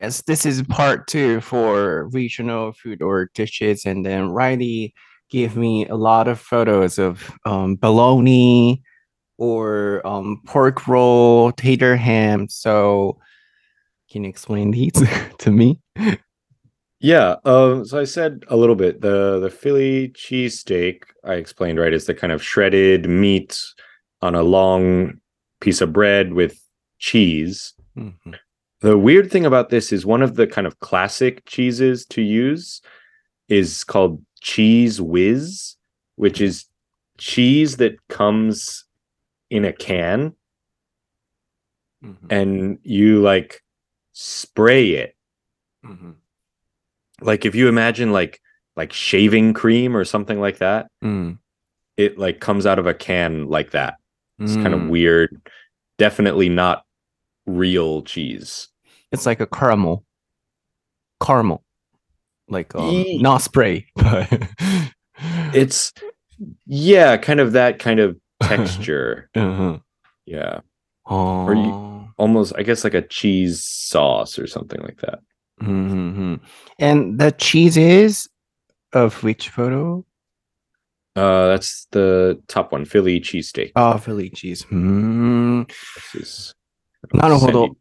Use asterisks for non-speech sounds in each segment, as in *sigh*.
Yes, this is part two for regional food or dishes, and then Reilly gave me a lot of photos of um, bologna or um, pork roll, Taylor ham. So, can you explain these *laughs* to me? Yeah, um, so I said a little bit. The the Philly cheesesteak I explained right is the kind of shredded meat on a long piece of bread with cheese. Mhm. The weird thing about this is one of the kind of classic cheeses to use is called Cheez Whiz, which is cheese that comes in a can Mhm. and you like spray it. Mhm. Like if you imagine like like shaving cream or something like that, Mm. it like comes out of a can like that. It's kind of Mm. weird. Definitely not real cheese. It's like a caramel, caramel, like um, Ye- not spray, *laughs* but It's yeah, kind of that kind of *laughs* texture. Mhm. yeah. Oh. you- Almost I guess like a cheese sauce or something like that. hmm And the cheese is of which photo? Uh that's the top one, Philly cheesesteak. Oh, Philly cheese. Hmm. This is なるほ send ど you-。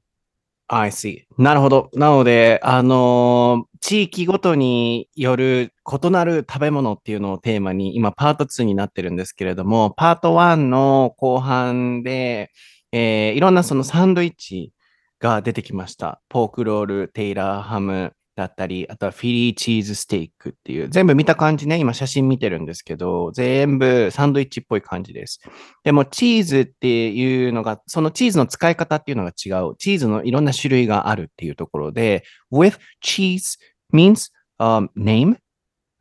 I see. なるほど。なので、あのー地域ごとによる異なる食べ物っていうのをテーマに、今パート2になってるんですけれども、パート1の後半で、えーいろんなそのサンドイッチが出てきました。ポークロール、テイラーハムだったり、あとはフィリーチーズステーキっていう、全部見た感じね、今写真見てるんですけど、全部サンドイッチっぽい感じです。でもチーズっていうのが、そのチーズの使い方っていうのが違う。チーズのいろんな種類があるっていうところで、with cheese means、um, name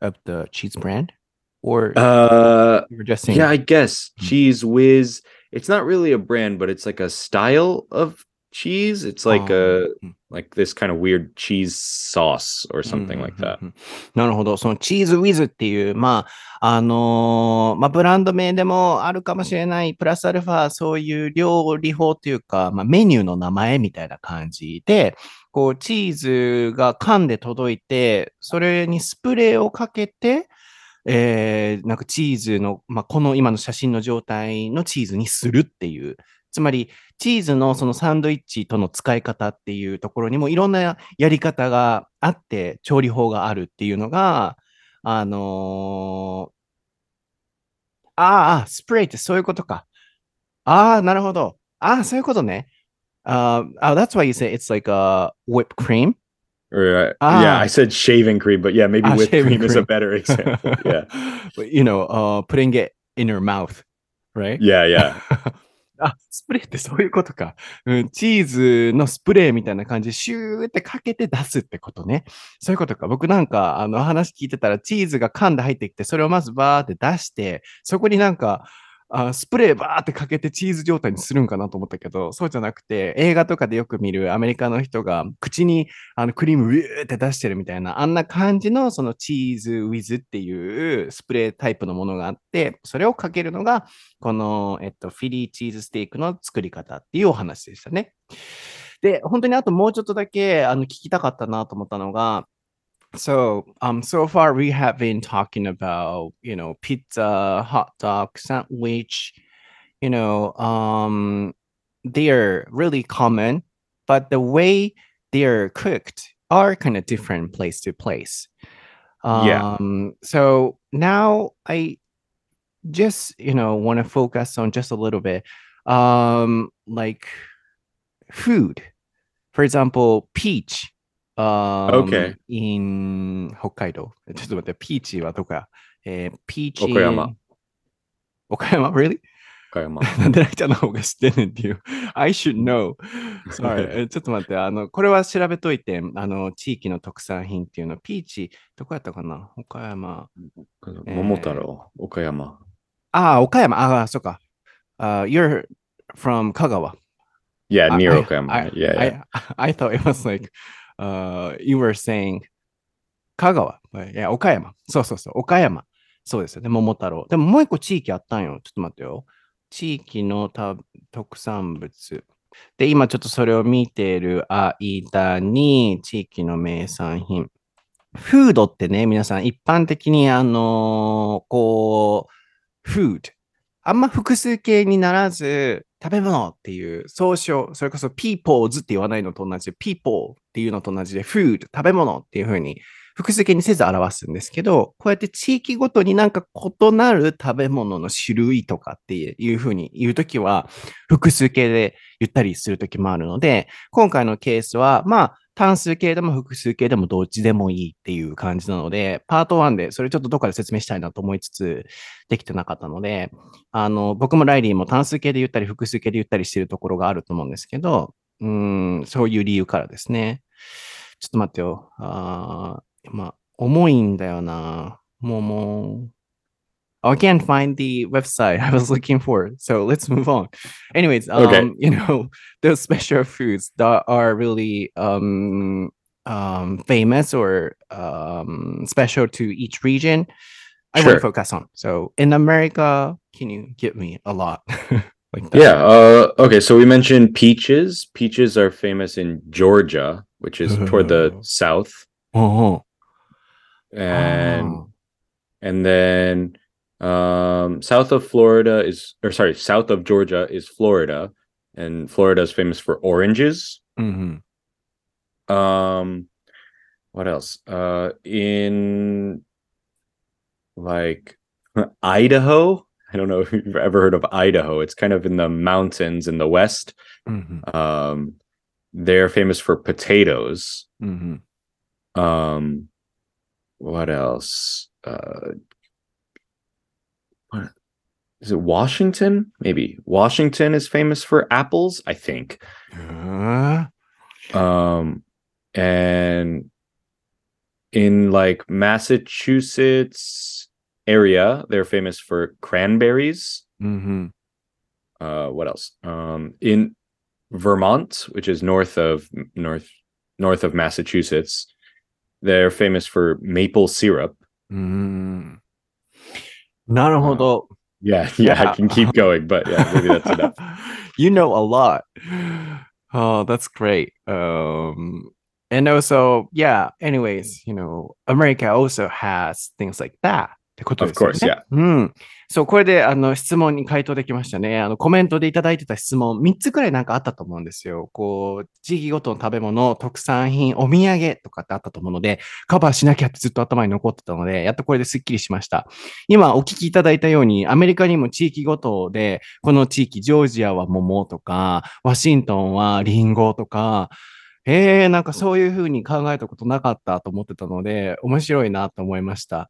of the cheese brand or Uh yeah, I guess Hmm. cheese whiz. It's not really a brand, but it's like a style of cheese? It's like a Oh. like this kind of weird cheese sauce or something like that. なるほど。そのチーズウィズっていう、まあ、あのーまあ、ブランド名でもあるかもしれない、プラスアルファ、そういう料理法というか、まあ、メニューの名前みたいな感じで、こう、チーズが缶で届いて、それにスプレーをかけて、えーなんかチーズの、まあ、この今の写真の状態のチーズにするっていう。つまり、チーズのそのサンドイッチとの使い方っていうところにもいろんなやり方があって、調理法があるっていうのが、あのーあーあ、スプレーってそういうことか。ああ、なるほど。ああ、そういうことね。Uh, oh, that's why you say it's like a whipped cream. Uh, Ah. yeah, I said shaving cream, but yeah, maybe Ah, whipped shaving cream is a cream. better example. yeah, But, you know, uh, putting it in your mouth, right? yeah, yeah. あ、スプレーってそういうことか。うん、チーズのスプレーみたいな感じでシューってかけて出すってことね。そういうことか。僕なんか、あの話聞いてたら、チーズが噛んで入ってきて、それをまずバーって出して、そこになんか、あスプレーバーってかけてチーズ状態にするんかなと思ったけど、そうじゃなくて、映画とかでよく見るアメリカの人が口にあのクリームウィーって出してるみたいな、あんな感じのそのチーズウィズっていうスプレータイプのものがあって、それをかけるのが、この、えっと、フィリーチーズステーキの作り方っていうお話でしたね。で、本当にあともうちょっとだけあの聞きたかったなと思ったのが、So, um, so far we have been talking about, you know, pizza, hot dog, sandwich, you know, um, they are really common, but the way they are cooked are kind of different place to place. Um, Yeah. Um, so now I just, you know, want to focus on just a little bit, um, like food. For example, peach. Um, Okay. in 北海道。ちょっと待って、ピーチはどこや？えー、ピーチ。岡山。岡山 ?Really? 岡山。*laughs* なんでライちゃんの方が知ってんねんっていう。I should know. Sorry. *laughs* えちょっと待って、あの、これは調べといて、あの、地域の特産品っていうの、ピーチ、どこやったかな？岡山。桃太郎、岡山。ああ、岡山。ああ、そっか。Uh, you're from 香川。Yeah, near I- Okayama. I, yeah, yeah. I, I thought it was like, uh, you were saying 香川。いや、岡山。そうそうそう、岡山。そうですよね、桃太郎。でももう一個地域あったんよ。ちょっと待ってよ。地域のた特産物。で、今ちょっとそれを見ている間に、地域の名産品。フードってね、皆さん一般的にあのーこう、food。あんま複数形にならず、食べ物っていう総称、それこそ peoples って言わないのと同じで、people っていうのと同じで、food、食べ物っていう風に複数形にせず表すんですけど、こうやって地域ごとになんか異なる食べ物の種類とかっていう風に言うときは、複数形で言ったりするときもあるので、今回のケースは、まあ、単数形でも複数形でもどっちでもいいっていう感じなので、パート1でそれちょっとどっかで説明したいなと思いつつ、できてなかったので、あの、僕もライリーも単数形で言ったり複数形で言ったりしてるところがあると思うんですけど、うん、そういう理由からですね。ちょっと待ってよ。あーまあ、重いんだよな。もうもう。I can't find the website I was looking for. So let's move on. Anyways, um, Okay. *laughs* you know, those special foods that are really um, um, famous or um, special to each region, I want Sure. to focus on. So in America, can you give me a lot *laughs* like that? Yeah. Uh, okay. So we mentioned peaches. Peaches are famous in Georgia, which is toward the *laughs* south, Oh, and oh. and then um, south of Florida is, or sorry, south of Georgia is Florida, and Florida is famous for oranges. Mhm. Um, what else? Uh, in like *laughs* Idaho. I don't know if you've ever heard of Idaho. It's kind of in the mountains in the west. Mhm. Um, they're famous for potatoes. Mhm. Um, what else? Uh, what is it? Washington? Maybe Washington is famous for apples. I think. Uh, Um, and in like Massachusetts area, they're famous for cranberries. mhm. Uh, what else? Um, in Vermont, which is north of north north of Massachusetts, they're famous for maple syrup. うんなるほど。 Yeah, *laughs* yeah, I Yeah. can keep *laughs* going, but yeah, maybe that's enough. *laughs* you know a lot. Oh, that's great. Um, and also, yeah, anyways, you know, America also has things like that. ってことですよね Of course, yeah. うん。 そう、これで、あの、質問に回答できましたね。あの、コメントでいただいてた質問、3つくらいなんかあったと思うんですよ。こう、地域ごとの食べ物、特産品、お土産とかってあったと思うので、カバーしなきゃってずっと頭に残ってたので、やっとこれですっきりしました。今お聞きいただいたように、アメリカにも地域ごとで、この地域、ジョージアは桃とか、ワシントンはリンゴとか、ええなんかそういうふうに考えたことなかったと思ってたので、面白いなと思いました。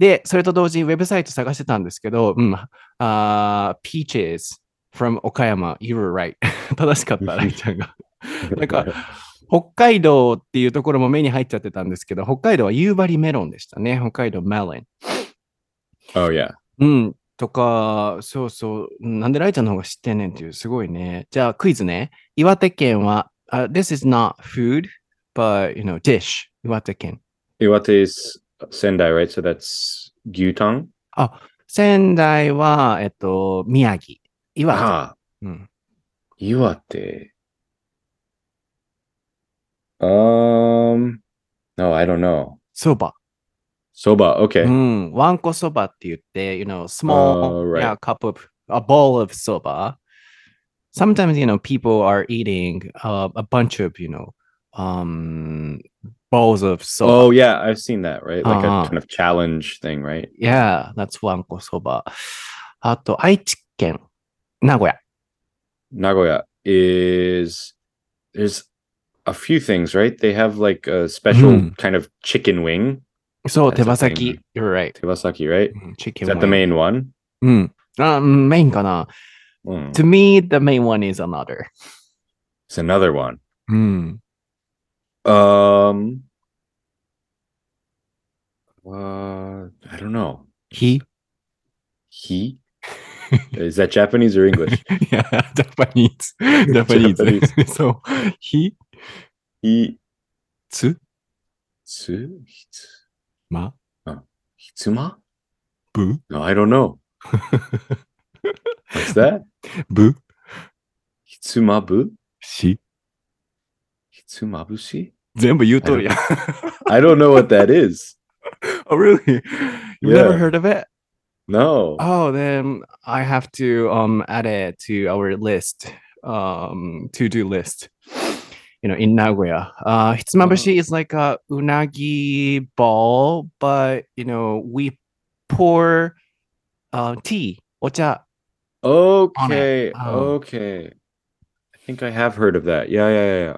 で、それと同時にウェブサイト探してたんですけど、うん、あー peaches from 岡山、you were right. *laughs* 正しかった、ライちゃんが。*laughs* なんか、北海道っていうところも目に入っちゃってたんですけど、北海道は夕張メロンでしたね。北海道メロン。Oh yeah. うん。とか、そうそう。なんでライちゃんの方が知ってんねんっていう、すごいね。じゃあ、クイズね。岩手県は、uh, this is not food, but, you know, dish. 岩手県。Iwate is Sendai, right? So that's Gyutang. 仙台は、えっと、宮城。岩 Ah, 手。うん。 Iwate. Um, no, I don't know. そば。 Soba. Okay. うん。わんこそばって言って、you know, small Oh, right. yeah, cup of, a bowl of soba. Sometimes, you know, people are eating uh, a bunch of, you know, um, bowls of soba. Oh yeah, I've seen that, right? Like Uh-huh. a kind of challenge thing, right? Yeah, that's わんこそば。あと、愛知県、名古屋。 Nagoya is there's a few things, right? They have like a special Mhm. kind of chicken wing, そう、 That's 手羽 a 先 thing.。 You're right. tebasaki, right? うん Chicken Is that the wing. main one? うん。あ、うんメインかな。 Mm. To me, the main one is another. It's another one. うん。 Um, uh, I don't know. He, he. Is that Japanese or English? *laughs* yeah, *laughs* *laughs* Japanese. Japanese. Japanese. so he, he, tsu, tsu, hitsu, ma, oh, hitsuma, bu. No, I don't know. What's that? Bu. Hitsuma bu. Shi. Hitsumabushi? 全部言うとるやん。 *laughs* I don't know what that is. *laughs* oh, really? You've Yeah. never heard of it? No. Oh, then I have to um add it to our list, um to do list. You know, in Nagoya, uh, hitsumabushi is like a unagi ball, but you know we pour uh tea, ocha, Okay. Oh. Okay. I think I have heard of that. Yeah, yeah, yeah,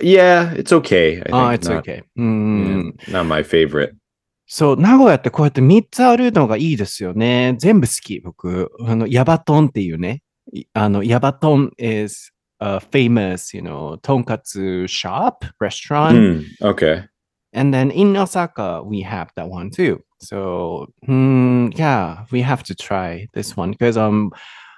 Yeah, it's okay. I Ah, think. it's not, okay. うーん。 yeah, not my favorite. そう、名古屋ってこうやって3つあるのがいいですよね。全部好き、僕。あの、ヤバトンっていうね。いあの、ヤバトン is a famous, you know, とんかつ shop, restaurant. Hmm, okay. And then in Osaka, we have that one too. So, hmm, yeah, we have to try this one because um,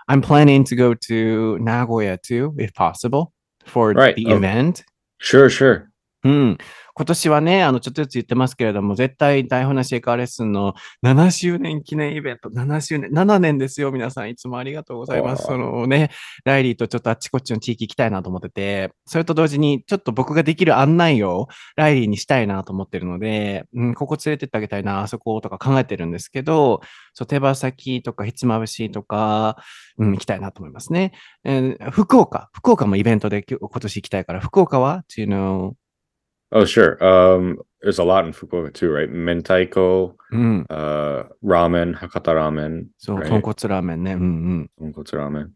I'm planning to go to Nagoya too, if possible, for Right. the Oh. event. Sure, sure. うん。今年はね、あの、ちょっとずつ言ってますけれども、絶対台本なしエカーレッスンの7周年記念イベント、7周年、7年ですよ、皆さん。いつもありがとうございます。そのね、ライリーとちょっとあっちこっちの地域行きたいなと思ってて、それと同時に、ちょっと僕ができる案内をライリーにしたいなと思ってるので、うん、ここ連れてってあげたいな、あそことか考えてるんですけど、そう、手羽先とかひつまぶしとか、うん、行きたいなと思いますね。えー福岡、福岡もイベントで今年行きたいから、福岡は ?Do you know? Oh, sure. Um, there's a lot in Fukuoka too, right? Mentaiko, うん。 uh, ramen, Hakata ramen, そう、 Right. 豚骨ラーメンね。うんうん。 tonkotsu ramen.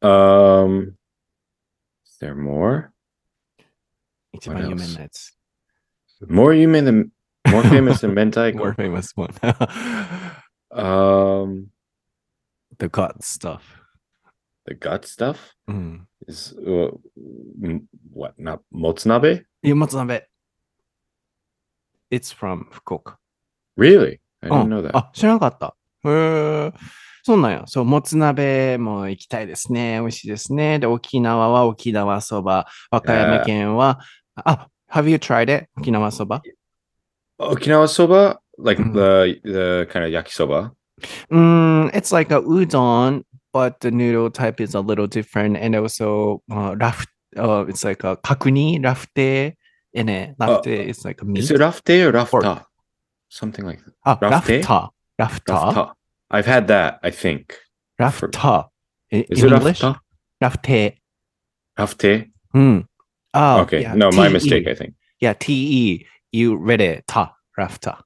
Um, is there more? 一番有名なやつ。 More you mean than more famous than *laughs* More Mentaiko? famous one. *laughs* Um, The gut stuff. the gut stuff うん。 Is uh, what? Not もつ鍋。It's from 福岡。Really? I う didn't ん know that. あ、知らなかった。へえ。そうなんや。そう、もつ鍋も行きたいですね。美味しいですね。で、沖縄は沖縄そば。和歌山県は、あ、Have you tried it? 沖縄そば Okinawa soba, like Mhm. the the kind of yakisoba. Mm, it's like a udon, but the noodle type is a little different. And also, uh, raf, uh, it's like a kakuni, rafte. In it, rafte is like a meat. Is it rafte or rafta? Something like that. ah, rafte? rafta. Rafta. Rafta. I've had that, I think. Rafta. In, Is in it English? rafta? Rafte. Rafte? Hmm. Oh, okay. yeah, no, my TE. mistake, I think. Yeah, T-E. You read it. Ta. Rafta.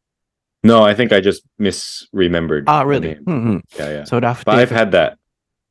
No, I think I just misremembered. Ah, really? name. Hmm. Yeah, yeah. So rafte. But I've had that.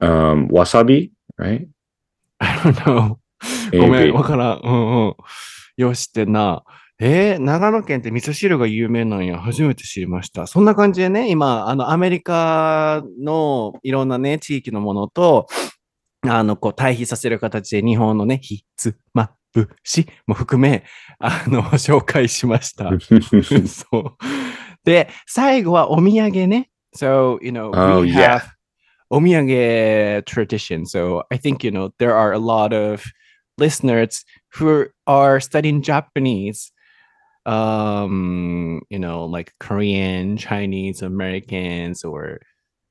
um, wasabi, right? *laughs* I don't know. ごめん.わからん。うんうん。よしってな。えー、長野県って味噌汁が有名なんや。初めて知りました。そんな感じでね、今、あの、アメリカのいろんなね、地域のものと、あの、こう、対比させる形で日本のね、ひつまぶしも含め、あの、*laughs* 紹介しました。*laughs* そう。で、最後はお土産ね。So, you know, Oh, we have omiyage tradition. So I think you know there are a lot of listeners who are studying Japanese, um, you know, like Korean, Chinese, Americans, or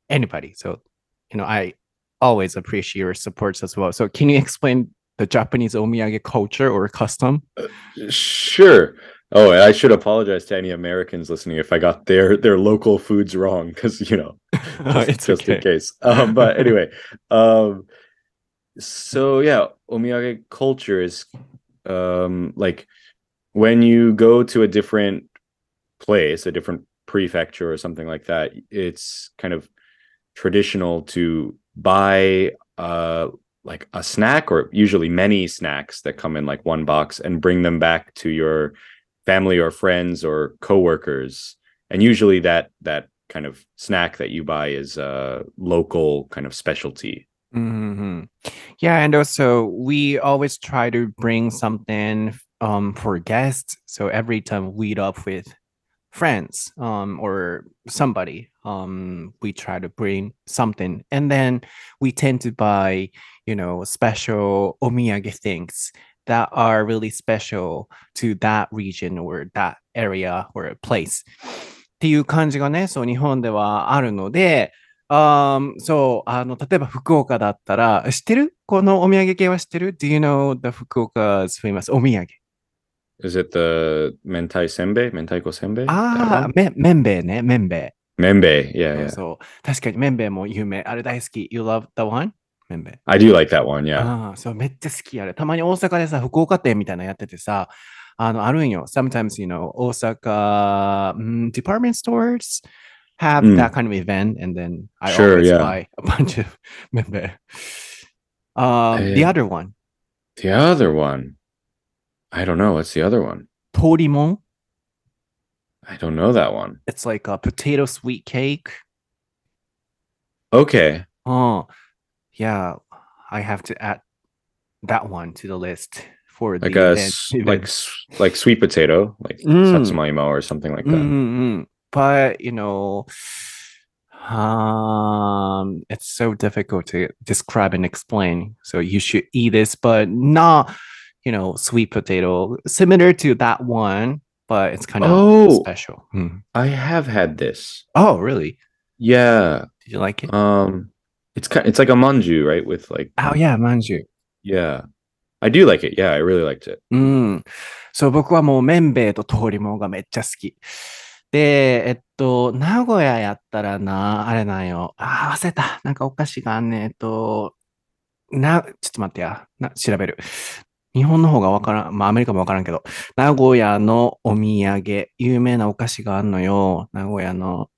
anybody. So you know, I always appreciate your supports as well. So can you explain the Japanese omiyage culture or custom? Uh, sure. Oh, I should apologize to any Americans listening if I got their their local foods wrong, because you know, *laughs* just, it's just in case. Um, but anyway, *laughs* um, so yeah, omiyage culture is um like when you go to a different place, a different prefecture or something like that, it's kind of traditional to buy uh like a snack or usually many snacks that come in like one box and bring them back to your family or friends or coworkers. And usually that that kind of snack that you buy is a local kind of specialty. Hmm Yeah, and also we always try to bring something um for guests. So every time we meet up with friends um or somebody, um we try to bring something, and then we tend to buy, you know, special omiyage things that are really special to that region or that area or place. っていう感じがね、そう日本ではあるので、um, そうあの例えば福岡だったら、知ってるこのお土産系は知ってる ?Do you know the 福岡 's famous お土産 ?Is it the 明太せんべいいあ、い、やいや。確かにめんべいも有名。あれ大好き。You love the one? めんべい。I do like that one, yeah. ああ、そう、めっちゃ好きあれ。たまに大阪でさ、福岡店みたいなのやっててさ、あの、あるんよ。Sometimes, you know, 大阪、mm, department stores have hmm. that kind of event, and then I Sure, always yeah. buy a bunch of *laughs* membe. Um, eh. the other one, The other one. I don't know. What's the other one? Torimon. I don't know that one. It's like a potato sweet cake. Okay. うん。Yeah. I have to add that one to the list for the like a event- like like sweet potato like Mm. satsumaimo or something like that Mm-mm-mm. But you know, um, it's so difficult to describe and explain. So you should eat this, but not, you know, sweet potato, similar to that one, but it's kind of Oh. special. Mm. i have had this Oh, really? yeah Did you like it? um it's kind it's like a manju right with like oh, yeah, manju. yeah i do like it yeah i really liked it うん。そう、僕はもう麺べいと通りもんがめっちゃ好き。で、えっと、名古屋やったらな、あれなんよ。あー、忘れた。なんかお菓子があんねん。えっと、な、ちょっと待ってや。な、調べる。日本の方がわからん。まあ、アメリカもわからんけど、名古屋のお土産、有名なお菓子があんのよ。名古屋の。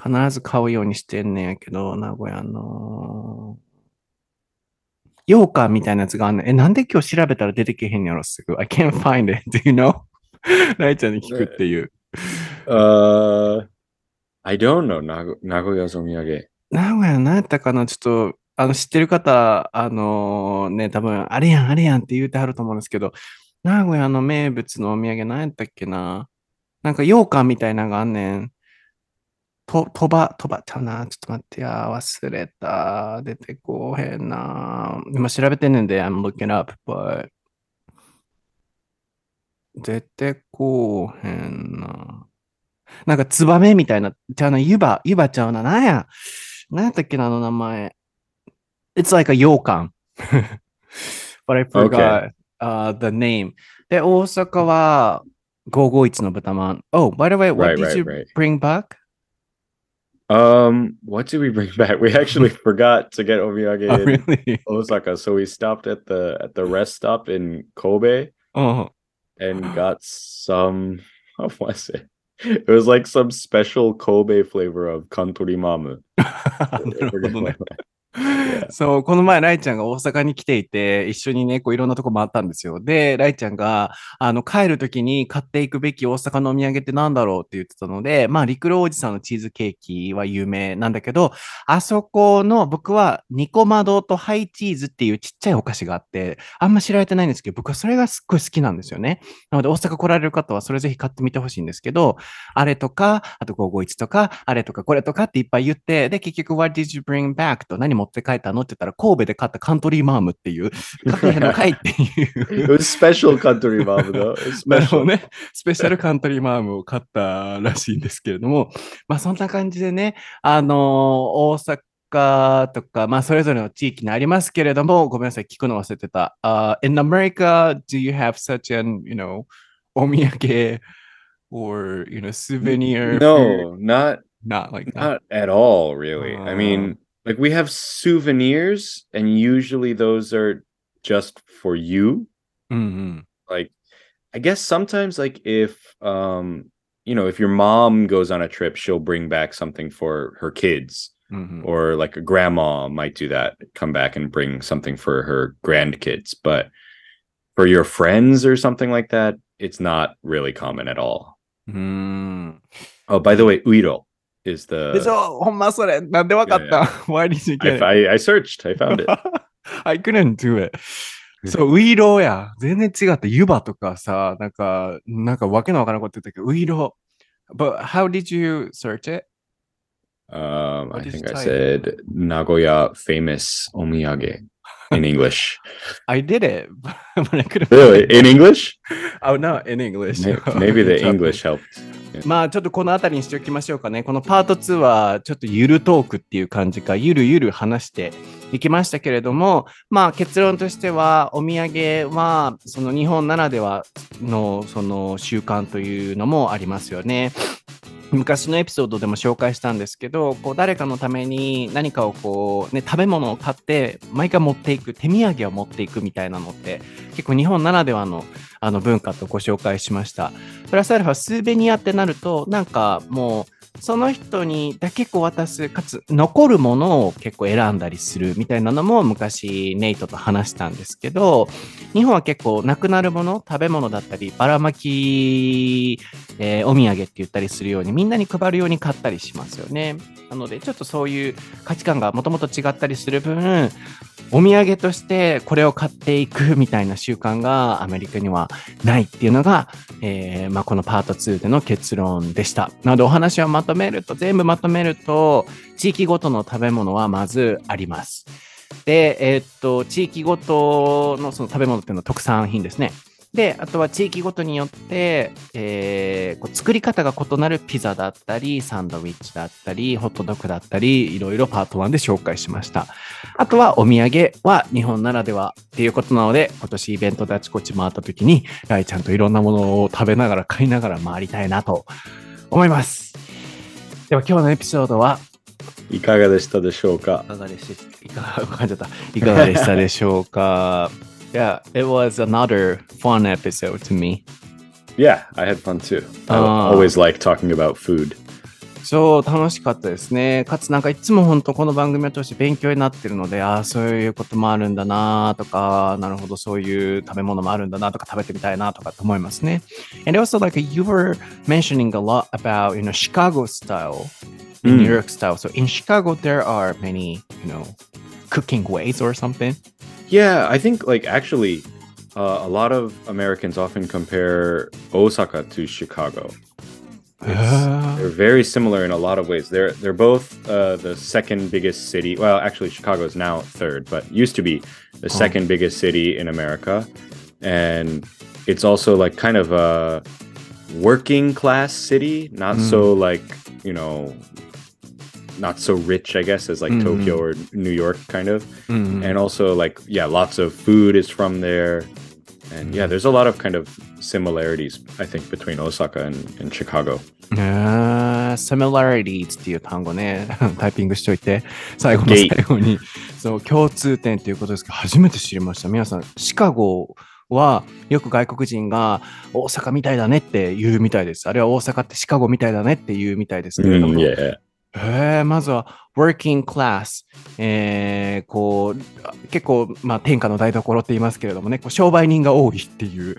必ず買うようにしてんねんやけど、名古屋の。羊羹みたいなやつがあんねん。え、なんで今日調べたら出てけへんやろ、すぐ。I can't find it. *laughs* Do you know? ライちゃんに聞くっていう。uh i don't know Nago- nagoya's omiyage 名古屋何やったかなちょっと、あの、知ってる方、あのね、多分、あれやん、あれやんって言うてはると思うんですけど、名古屋の名物のお土産何やったっけななんか羊羹みたいなのがあんねん。と、とば、とばちゃうな。ちょっと待ってや、忘れた。出てこうへんな。今調べてんねんで、I'm looking up, but 出てこうへんな。なんか、ツバメみたいな、ちゃうな、ゆば、ゆばちゃうな、なんや？なんやったっけな、あの名前。It's like a 羊羹。But I forgot、uh, the name. で、大阪は551の豚まん。Oh, by the way, what did you bring back? Um, what did we bring *laughs* back? We actually *laughs* forgot to get omiyage Oh, in really? *laughs* Osaka, so we stopped at the at the rest stop in Kobe Oh, and got some. What was it? It was like some special Kobe flavor of kantori mamu. *laughs* そう、この前、ライちゃんが大阪に来ていて、一緒にね、こういろんなとこ回ったんですよ。で、ライちゃんが、あの、帰るときに買っていくべき大阪のお土産ってなんだろうって言ってたので、まあ、陸路おじさんのチーズケーキは有名なんだけど、あそこの僕はニコマドとハイチーズっていうちっちゃいお菓子があって、あんま知られてないんですけど、僕はそれがすっごい好きなんですよね。なので、大阪来られる方はそれぜひ買ってみてほしいんですけど、あれとか、あと551とか、あれとかこれとかっていっぱい言って、で、結局、What did you bring back? と何持って帰ったの？って言ったら、神戸で買ったカントリーマームっていう、*laughs* カントリーの会っていう。スペシャルカントリーマームだ。*laughs* スペシャル。カントリーマームを買ったらしいんですけれども、まあそんな感じでね、あのー、大阪、とかまあそれぞれの地域にありますけれどもごめんなさい聞くの忘れてた。Uh, in America, do you have such an you know お土産 or you know souvenir? No, not not like that. not at all really.、I mean, Like we have souvenirs, and usually those are just for you. Mm-hmm. Like, I guess sometimes, like if um, you know, if your mom goes on a trip, she'll bring back something for her kids. Mm-hmm. Or like a grandma might do that, come back and bring something for her grandkids. But for your friends or something like that, it's not really common at all. Mm. Oh, by the way, Uiro is で the しょほんまそれ。なんでわかった *laughs* ?Why did you I, get it? I, I searched i found it *laughs* I couldn't do it. そう、ウイローや。全然違った。湯葉とかさ、なんか、なんかわけのわからんこと言ったけど、ウイロー。But how did you search it? um What i did you think i type? said nagoya famous omiyage in english *laughs* I did it, but I couldn't. really in english Oh, no, in English. May- maybe the english helped まあちょっとこの辺りにしておきましょうかね。このパート2はちょっとゆるトークっていう感じか、ゆるゆる話していきましたけれども、まあ結論としてはお土産はその日本ならではのその習慣というのもありますよね。昔のエピソードでも紹介したんですけど、こう誰かのために何かをこうね、食べ物を買って毎回持っていく、手土産を持っていくみたいなのって結構日本ならではのあの文化とご紹介しました。プラスアルファスーベニアってなるとなんかもうその人にだけこう渡すかつ残るものを結構選んだりするみたいなのも昔ネイトと話したんですけど日本は結構なくなるもの食べ物だったりばらまき、えーお土産って言ったりするようにみんなに配るように買ったりしますよねなのでちょっとそういう価値観がもともと違ったりする分お土産としてこれを買っていくみたいな習慣がアメリカにはないっていうのがえーまあ、このパート2での結論でした。なのでお話をまとめると、全部まとめると、地域ごとの食べ物はまずあります。で、えーっと、地域ごとのその食べ物っていうのは特産品ですね。で、あとは地域ごとによって、えーこう作り方が異なるピザだったり、サンドウィッチだったり、ホットドッグだったり、いろいろパート1で紹介しました。あとはお土産は日本ならではっていうことなので、今年イベントであちこち回った時に、ライちゃんといろんなものを食べながら買いながら回りたいなと思います。では今日のエピソードはいかがでしたでしょうか？かがでしいかが噛んじゃった？いかがでしたでしょうか？Yeah, it was another fun episode to me. Yeah, I had fun too. I Ah. always like talking about food. そう、楽しかったですね。かつなんかいつも本当この番組を通して勉強になってるので、ああ、そういうこともあるんだなとか、なるほど、そういう食べ物もあるんだなとか、食べてみたいなとかと思いますね。And also like you were mentioning a lot about, you know, Chicago style, in うん New York style. So in Chicago, there are many, you know, cooking ways or something. Yeah, I think like actually uh, a lot of Americans often compare Osaka to Chicago. It's- they're very similar in a lot of ways. They're they're both uh, the second biggest city. Well, actually, Chicago is now third, but used to be the Oh. second biggest city in America, and it's also like kind of a working class city. Not so like you know, not so rich, I guess, as like Mhm. Tokyo or New York, kind of. うん、 and also like yeah lots of food is from there and yeah there's a lot of kind of similarities i think between osaka and, and chicago あー similarities っていう単語ね、タイピングしといて、最後の最後に、そう、共通点っていうことですけど、初めて知りました。皆さん、シカゴはよく外国人が大阪みたいだねって言うみたいです。あるいは大阪ってシカゴみたいだねって言うみたいですけれども、 Mm, yeah *laughs* へえまずは working class、えーこう結構、まあ、天下の台所って言いますけれどもねこう商売人が多いっていう、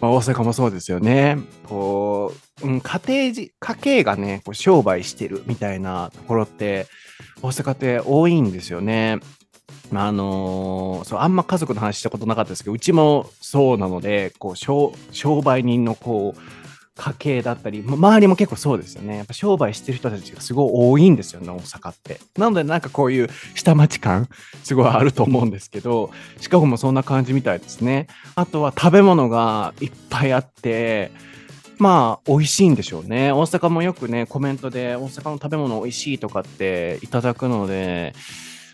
まあ、大阪もそうですよねこう、うん、家庭家計がねこう商売してるみたいなところって大阪って多いんですよね。あのーそうあんま家族の話したことなかったですけどうちもそうなのでこう商商売人のこう家系だったり、周りも結構そうですよね。やっぱ商売してる人たちがすごい多いんですよね、大阪って。なのでなんかこういう下町感、すごいあると思うんですけど、シカゴもそんな感じみたいですね。あとは食べ物がいっぱいあって、まあ、美味しいんでしょうね。大阪もよくね、コメントで大阪の食べ物美味しいとかっていただくので、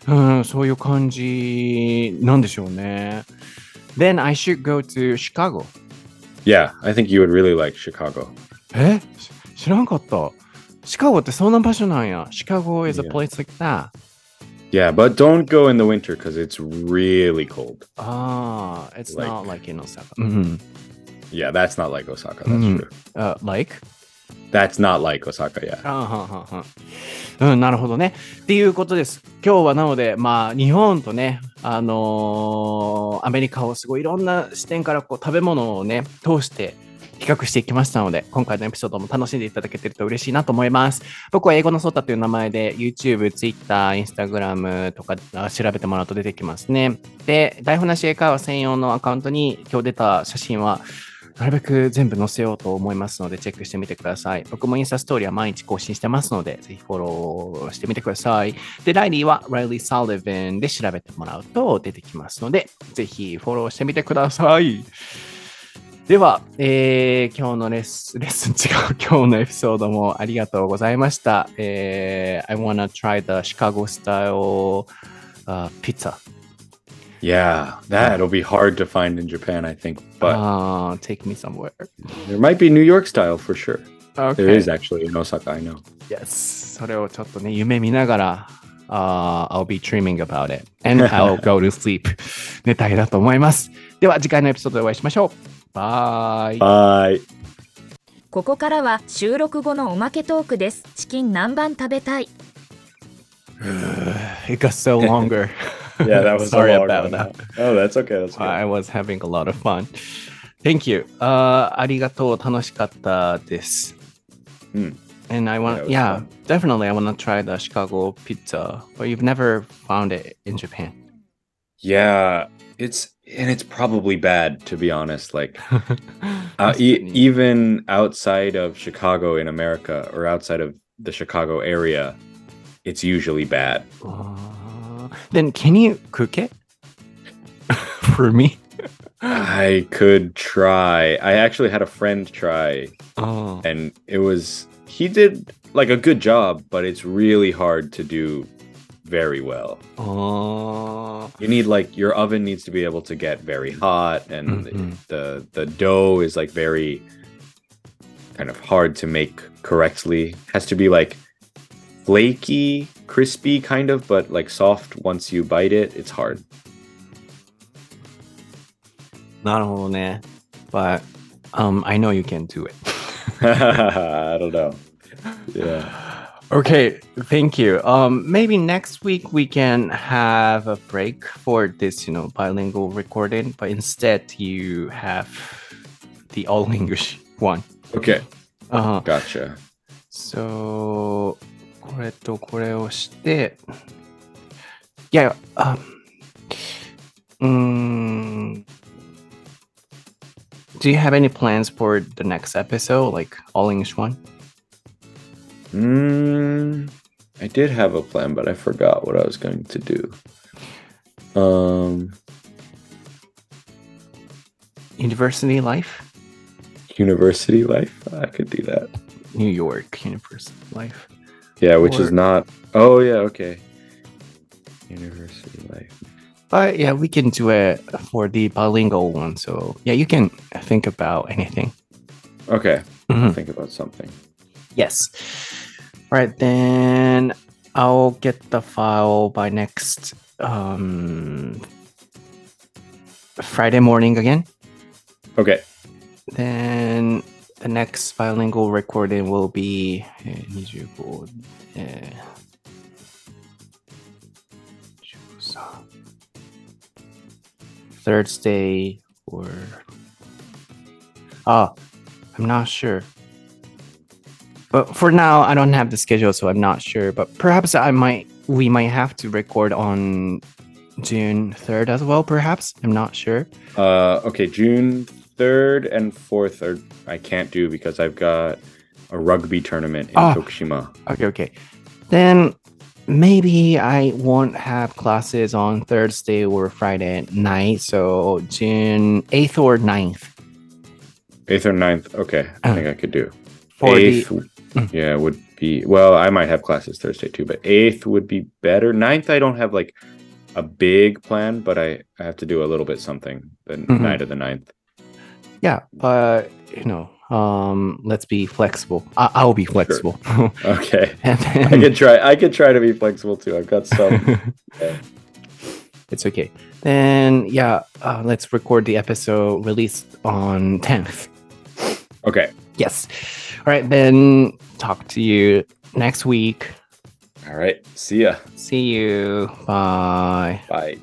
うん、そういう感じなんでしょうね。Then I should go to Chicago. yeah i think you would really like chicago えし知らんかった。シカゴってそんな場所なんや。シカゴ is a Yeah. place like that. Yeah, but don't go in the winter because it's really cold. Ah, it's Like- not like in Osaka. Mhm. Yeah, that's not like Osaka. That's Mhm. true. Uh, like? That's not like Osaka. Yeah. あはんはんはんうん、なるほどね。っていうことです。今日はなので、まあ、日本とね、あのーアメリカをすごいいろんな視点からこう食べ物をね、通して比較していきましたので、今回のエピソードも楽しんでいただけてると嬉しいなと思います。僕は英語のソータという名前で YouTube、Twitter、Instagram とか調べてもらうと出てきますね。で、台本なし英会話専用のアカウントに今日出た写真は、なるべく全部載せようと思いますので、チェックしてみてください。僕もインスタストーリーは毎日更新してますので、ぜひフォローしてみてください。で、ライリーは Riley Sullivan で調べてもらうと出てきますので、ぜひフォローしてみてください。では、えー今日のレッスン、レッスン違う、今日のエピソードもありがとうございました。えー I wanna try the Chicago style、uh, pizza. Yeah, that'll be hard to find in Japan, I think. But Uh, take me somewhere. there might be New York style for sure. Okay. There is actually in Osaka, I know. Yes. それをちょっとね、夢見ながら、uh, I'll be dreaming about it. And I'll go to sleep. 寝たいだと思います。では、次回のエピソードでお会いしましょう。バイ。Bye. ここからは収録後のおまけトークです。チキン南蛮食べたい。It got so longer. Yeah, that was *laughs* Sorry a long about one. that. Oh, that's okay. That's okay. I was having a lot of fun. Thank you. Uh, ありがとう。楽しかったです。うん。 And I want, Yeah, it was yeah, fun. definitely I want to try the Chicago pizza. But you've never found it in Japan. Yeah, it's and it's probably bad to be honest. Like uh, *laughs* 確か e- に even outside of Chicago in America or outside of the Chicago area, it's usually bad. then can you cook it *laughs* for me? I could try. I actually had a friend try, Oh, and it was he did like a good job, but it's really hard to do very well. oh, You need like your oven needs to be able to get very hot, and Mhm. the the dough is like very kind of hard to make correctly. Has to be like flaky, crispy kind of, but like soft once you bite it. It's hard. なるほどね。But um, I know you can do it. *laughs* I don't know. Yeah. Okay, thank you. Um, maybe next week we can have a break for this, you know, bilingual recording, but instead you have the all English *laughs* one. Okay. Uh, Gotcha. so これとこれをして、いや、あ、うーん。Do you have any plans for the next episode, like all English one? Mm, I did have a plan, but I forgot what I was going to do. Um, University life? university life. I could do that. New York University life. Yeah, which Or- is not. Oh yeah, okay. University life. But yeah, we can do it for the bilingual one. So yeah, you can think about anything. Okay, Mhm. Think about something. Yes. All right, then I'll get the file by next um, Friday morning again. Okay. Then the next bilingual recording will be eh, 25, eh, 13. Thursday or ah, I'm not sure. But for now, I don't have the schedule, so I'm not sure. But perhaps I might, we might have to record on June 3rd as well. Perhaps I'm not sure. Uh, okay. June third and fourth are I can't do because I've got a rugby tournament in Ah. Tokushima. Okay, okay. Then maybe I won't have classes on Thursday or Friday night. So June 8th or 9th. Eighth or ninth. Okay, I Uh, think I could do. For eighth, the, Mm. yeah, would be well. I might have classes Thursday too, but eighth would be better. Ninth, I don't have like a big plan, but I, I have to do a little bit something the Mhm. night of the ninth. Yeah, but you know, Um, let's be flexible. I- I'll be flexible. *laughs* Okay. *laughs* and I then could try. I could try to be flexible too. I've got some. *laughs* it's okay. Then yeah, uh, let's record the episode released on 10th. okay. Yes. All right, then talk to you next week. All right. See ya. See you. Bye. Bye.